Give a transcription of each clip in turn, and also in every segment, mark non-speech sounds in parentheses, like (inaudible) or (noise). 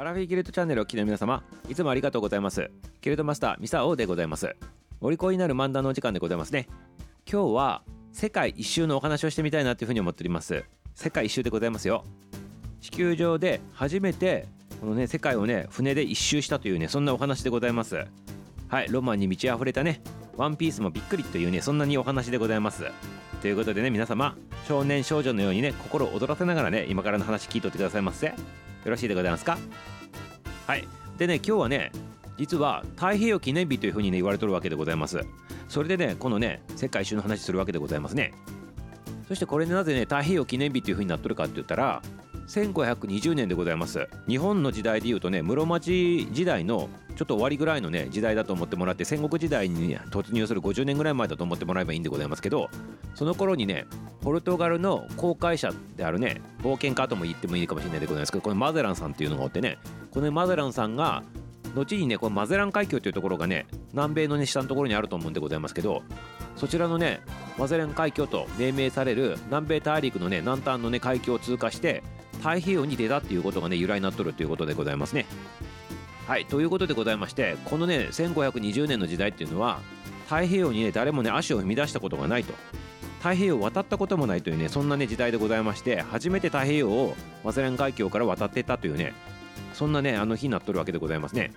アラフィギルトチャンネルをお聞きの皆様いつもありがとうございます。ギルトマスターミサオでございます。お利口になる漫談のお時間でございますね。今日は世界一周のお話をしてみたいなというふうに思っております。世界一周でございますよ。地球上で初めてこのね世界をね船で一周したというねそんなお話でございます。はいロマンに満ち溢れたねワンピースもびっくりというねそんなにお話でございます。ということでね皆様少年少女のようにね心を躍らせながらね今からの話聞いとってくださいませ。よろしいでございますか？はい。でね今日はね実は太平洋記念日というふうにね言われとるわけでございます。それでねこのね世界一周の話するわけでございますね。そしてこれでなぜね太平洋記念日というふうになっとるかって言ったら1520年でございます。日本の時代でいうとね室町時代のちょっと終わりぐらいのね時代だと思ってもらって戦国時代に突入する50年ぐらい前だと思ってもらえばいいんでございますけどその頃にねポルトガルの航海者であるね冒険家とも言ってもいいかもしれないでございますけどこのマゼランさんっていうのがおってねこのマゼランさんが後にねこのマゼラン海峡というところがね南米のね下のところにあると思うんでございますけどそちらのねマゼラン海峡と命名される南米大陸のね南端のね海峡を通過して太平洋に出たっていうことがね由来になっとるということでございますね。はいということでございましてこのね1520年の時代っていうのは太平洋にね誰もね足を踏み出したことがないと太平洋を渡ったこともないというねそんなね時代でございまして初めて太平洋をマゼラン海峡から渡っていったというねそんなねあの日になっとるわけでございますね。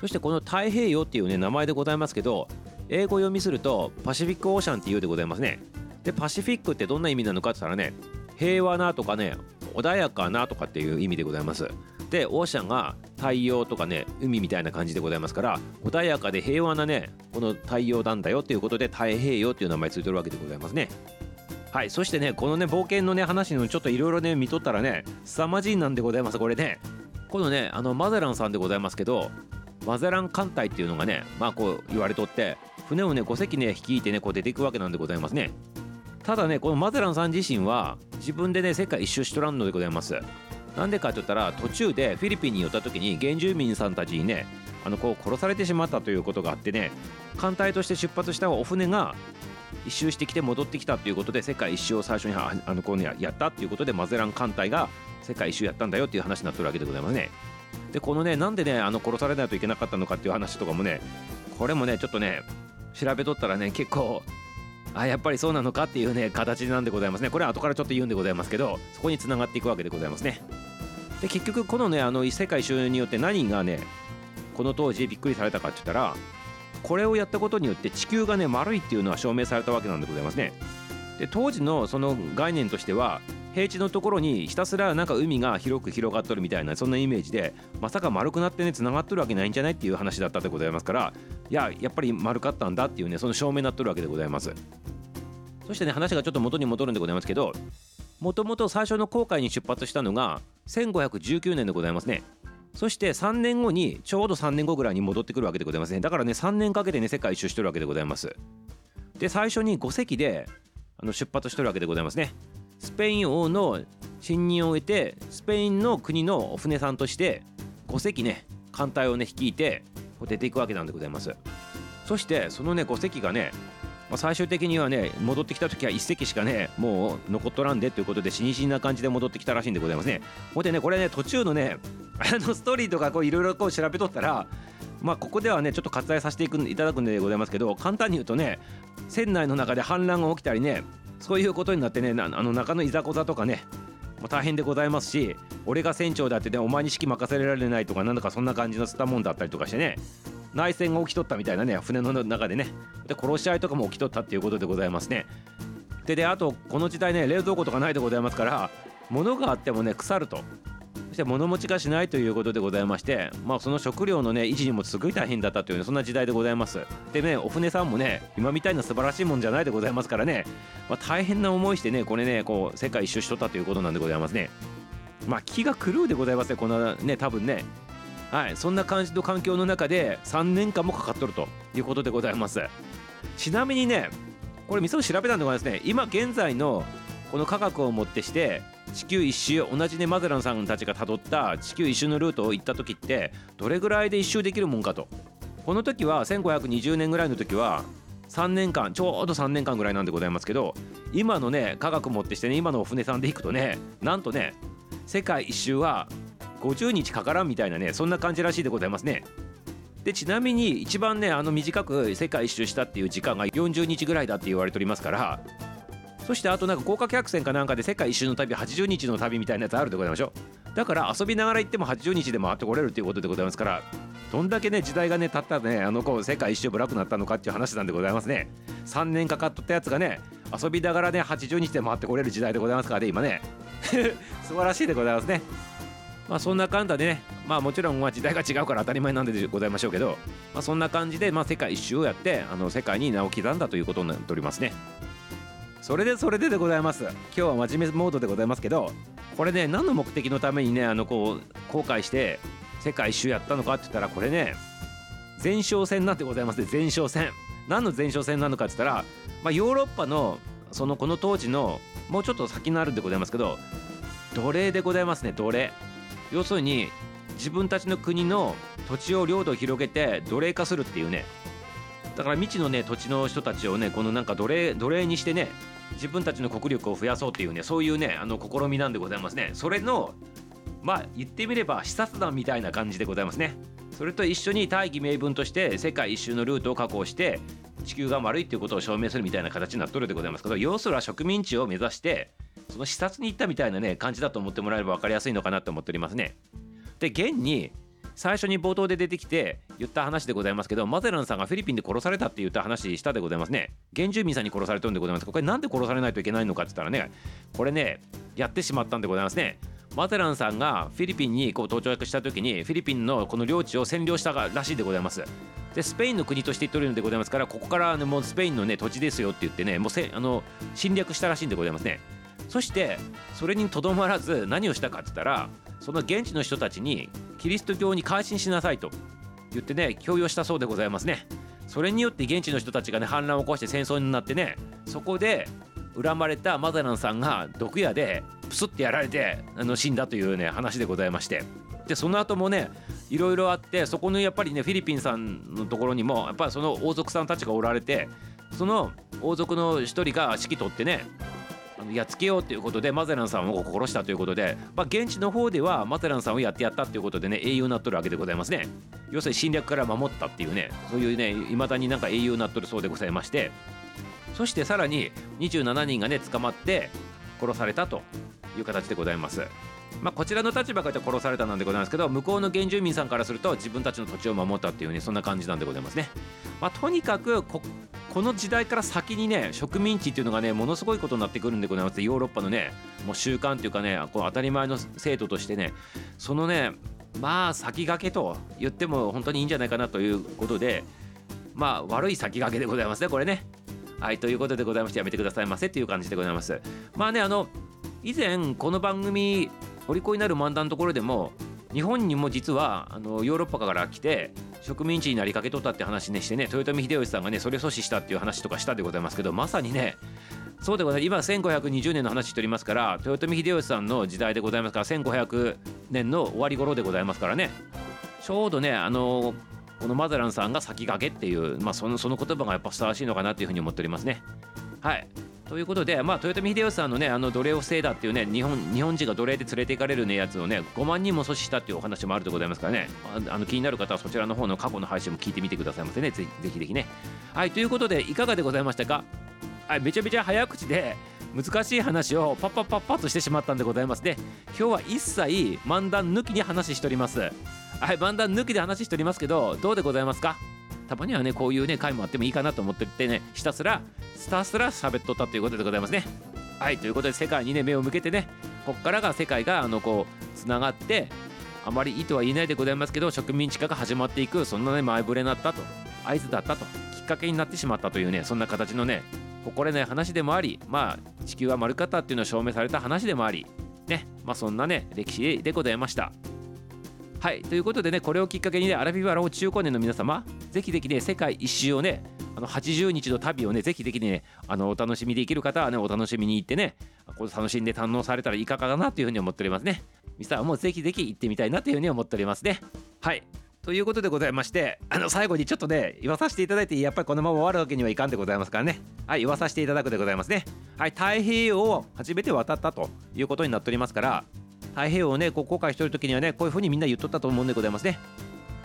そしてこの太平洋っていうね名前でございますけど英語読みするとパシフィックオーシャンっていうでございますね。でパシフィックってどんな意味なのかって言ったらね平和なとかね穏やかなとかっていう意味でございます。でオーシャンが太陽とかね海みたいな感じでございますから穏やかで平和なねこの太陽なんだよということで太平洋っていう名前ついてるわけでございますね。はいそしてねこのね冒険のね話のちょっといろいろね見とったらね凄まじいなんでございますこれね。このねあのマゼランさんでございますけどマゼラン艦隊っていうのがねまあこう言われとって船をね5隻ね率いてねこう出ていくわけなんでございますね。ただねこのマゼランさん自身は自分でね世界一周しとらんのでございます。なんでかって言ったら途中でフィリピンに寄った時に原住民さんたちにねあのこう殺されてしまったということがあってね艦隊として出発したお船が一周してきて戻ってきたということで世界一周を最初にあのこう、ね、やったっていうことでマゼラン艦隊が世界一周やったんだよっていう話になってるわけでございますね。でこのねなんでねあの殺されないといけなかったのかっていう話とかもねこれもねちょっとね調べとったらね結構あやっぱりそうなのかっていうね形なんでございますね。これは後からちょっと言うんでございますけどそこにつながっていくわけでございますね。で結局このねあの異世界一周によって何がねこの当時びっくりされたかって言ったらこれをやったことによって地球がね丸いっていうのは証明されたわけなんでございますね。で当時のその概念としては平地のところにひたすらなんか海が広く広がっとるみたいなそんなイメージでまさか丸くなってねつながっとるわけないんじゃないっていう話だったでございますからいややっぱり丸かったんだっていうねその証明になっとるわけでございます。そしてね話がちょっと元に戻るんでございますけどもともと最初の航海に出発したのが1519年でございますね。そして3年後にちょうど3年後ぐらいに戻ってくるわけでございますね。だからね3年かけてね世界一周してるわけでございます。で最初に5隻であの出発してるわけでございますね。スペイン王の信任を得てスペインの国のお船さんとして5隻ね艦隊をね率いて出ていくわけなんでございます。そしてそのね5隻がねま、最終的にはね戻ってきた時は1隻しかねもう残っとらんでということで死に死にな感じで戻ってきたらしいんでございますね。ほんでねこれね途中のね (laughs) あのストーリーとかいろいろ調べとったらまあここではねちょっと割愛させていくいただくんでございますけど簡単に言うとね船内の中で反乱が起きたりねそういうことになってねあの中のいざこざとかねもう大変でございますし俺が船長だってねお前に指揮任せられないとかなんだかそんな感じのスタもんだったりとかしてね。内戦が起きとったみたいなね船の中でね。で殺し合いとかも起きとったっていうことでございますね。でであとこの時代ね冷蔵庫とかないでございますから物があってもね腐ると。そして物持ちがしないということでございましてまあその食料のね維持にもすごい大変だったという、ね、そんな時代でございます。でねお船さんもね今みたいな素晴らしいもんじゃないでございますからね、まあ、大変な思いしてねこれねこう世界一周しとったということなんでございますね。まあ気が狂うでございますねこのね多分ね。はい、そんな感じの環境の中で3年間もかかっとるということでございます。ちなみにねこれみそ調べたんでございますね。今現在のこの科学をもってして地球一周同じねマゼランさんたちがたどった地球一周のルートを行った時ってどれぐらいで一周できるもんかと。この時は1520年ぐらいの時は3年間ちょうど3年間ぐらいなんでございますけど今のね科学持ってしてね今のお船さんで行くとねなんとね世界一周は50日かからんみたいなねそんな感じらしいでございますね。でちなみに一番ねあの短く世界一周したっていう時間が40日ぐらいだって言われておりますからそしてあとなんか豪華客船かなんかで世界一周の旅80日の旅みたいなやつあるでございましょう。だから遊びながら行っても80日で回ってこれるっていうことでございますからどんだけね時代がね経ったねあの子世界一周ブラックになったのかっていう話なんでございますね。3年かかっとったやつがね遊びながらね80日で回ってこれる時代でございますからね今ね。(laughs) 素晴らしいでございますね。まあそんな感じでねまあもちろんま時代が違うから当たり前なんでございましょうけど、まあ、そんな感じでまあ世界一周をやってあの世界に名を刻んだということになっておりますね。それでそれででございます。今日は真面目モードでございますけどこれね何の目的のためにねあのこう後悔して世界一周やったのかって言ったらこれね前哨戦なんてございますね。前哨戦。何の前哨戦なのかって言ったら、まあ、ヨーロッパのそのこの当時のもうちょっと先のあるんでございますけど奴隷でございますね奴隷。要するに自分たちの国の土地を領土を広げて奴隷化するっていうね。だから未知のね土地の人たちをねこのなんか奴隷奴隷にしてね自分たちの国力を増やそうっていうねそういうねあの試みなんでございますね。それのまあ言ってみれば視察団みたいな感じでございますね。それと一緒に大義名分として世界一周のルートを確保して地球が丸いっていうことを証明するみたいな形になっとるでございます。けど要するは植民地を目指してその視察に行ったみたいなね感じだと思ってもらえれば分かりやすいのかなと思っておりますね。で現に最初に冒頭で出てきて言った話でございますけどマゼランさんがフィリピンで殺されたって言った話したでございますね。原住民さんに殺されてるんでございます。これなんで殺されないといけないのかって言ったらねこれねやってしまったんでございますね。マゼランさんがフィリピンにこう到着した時にフィリピンのこの領地を占領したらしいでございます。でスペインの国として言っておるのでございますからここから、ね、もうスペインの、ね、土地ですよって言ってねもうせあの侵略したらしいんでございますね。そしてそれにとどまらず何をしたかって言ったらその現地の人たちにキリスト教に改心しなさいと言ってね強要したそうでございますね。それによって現地の人たちがね反乱を起こして戦争になってねそこで恨まれたマザランさんが毒矢でプスってやられてあの死んだというね話でございまして。でその後もねいろいろあってそこのやっぱりねフィリピンさんのところにもやっぱりその王族さんたちがおられてその王族の一人が指揮取ってねやっつけようということでマゼランさんを殺したということで、まあ、現地の方ではマゼランさんをやってやったということでね英雄になっとるわけでございますね。要するに侵略から守ったっていうねそういうねいまだになんか英雄になっとるそうでございまして。そしてさらに27人がね捕まって殺されたと。いう形でございますまあ、こちらの立場から殺されたなんでございますけど向こうの原住民さんからすると自分たちの土地を守ったっていうねそんな感じなんでございますね。まあ、とにかくこの時代から先にね植民地っていうのがねものすごいことになってくるんでございますヨーロッパのねもう習慣っていうかねこう当たり前の制度としてねそのねまあ先駆けと言っても本当にいいんじゃないかなということでまあ悪い先駆けでございますねこれね。はいということでございましてやめてくださいませという感じでございます。まあねあの以前この番組お利口になる漫談のところでも日本にも実はあのヨーロッパから来て植民地になりかけとったって話ねしてね豊臣秀吉さんがねそれ阻止したっていう話とかしたでございますけどまさにねそうでございます。今1520年の話しておりますから豊臣秀吉さんの時代でございますから1500年の終わり頃でございますからね。ちょうどねあのこのマザランさんが先駆けっていう、まあ、そのその言葉がやっぱふさわしいのかなっていうふうに思っておりますね。はい。ということで、まあ、豊臣秀吉さんのねあの奴隷を防いだっていうね日本日本人が奴隷で連れて行かれるねやつをね5万人も阻止したっていうお話もあるでございますからね。あの気になる方はそちらの方の過去の配信も聞いてみてくださいませね。ぜひぜひぜひね。はいということでいかがでございましたか？はいめちゃめちゃ早口で難しい話をパッパッパッパッとしてしまったんでございますで今日は一切漫談抜きに話しております。はい漫談抜きで話しておりますけどどうでございますか？たまにはねこういうね回もあってもいいかなと思っててねひたすらスタスラ喋っとったということでございますね。はいということで世界にね目を向けてねこっからが世界があのこうつながってあまりいいとは言えないでございますけど植民地化が始まっていくそんなね前触れになったと合図だったときっかけになってしまったというねそんな形のね誇れない話でもありまあ地球は丸かったっていうのを証明された話でもありねまあそんなね歴史でございました。はいということでねこれをきっかけにねアラビバラを中高年の皆様ぜひぜひね世界一周をねあの80日の旅をねぜひぜひねあのお楽しみできる方はねお楽しみに行ってねこれ楽しんで堪能されたらいかがかなというふうに思っておりますね。ミサはもぜひぜひ行ってみたいなというふうに思っておりますね。はい。ということでございましてあの最後にちょっとね言わさせていただいてやっぱりこのまま終わるわけにはいかんでございますからね。はい言わさせていただくでございますね。はい太平洋を初めて渡ったということになっておりますから太平洋をねこう航海してる時にはねこういう風にみんな言っとったと思うんでございますね。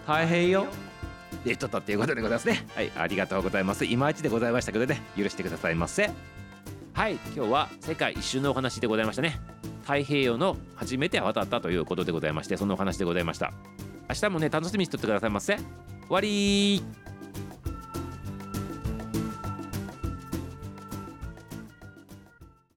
太平洋？で言っとったっていうことでございますね。はいありがとうございます。いまいちでございましたけどね許してくださいませはい今日は世界一周のお話でございましたね。太平洋の初めて渡ったということでございましてそのお話でございました。明日もね楽しみにしとってくださいませ。終わり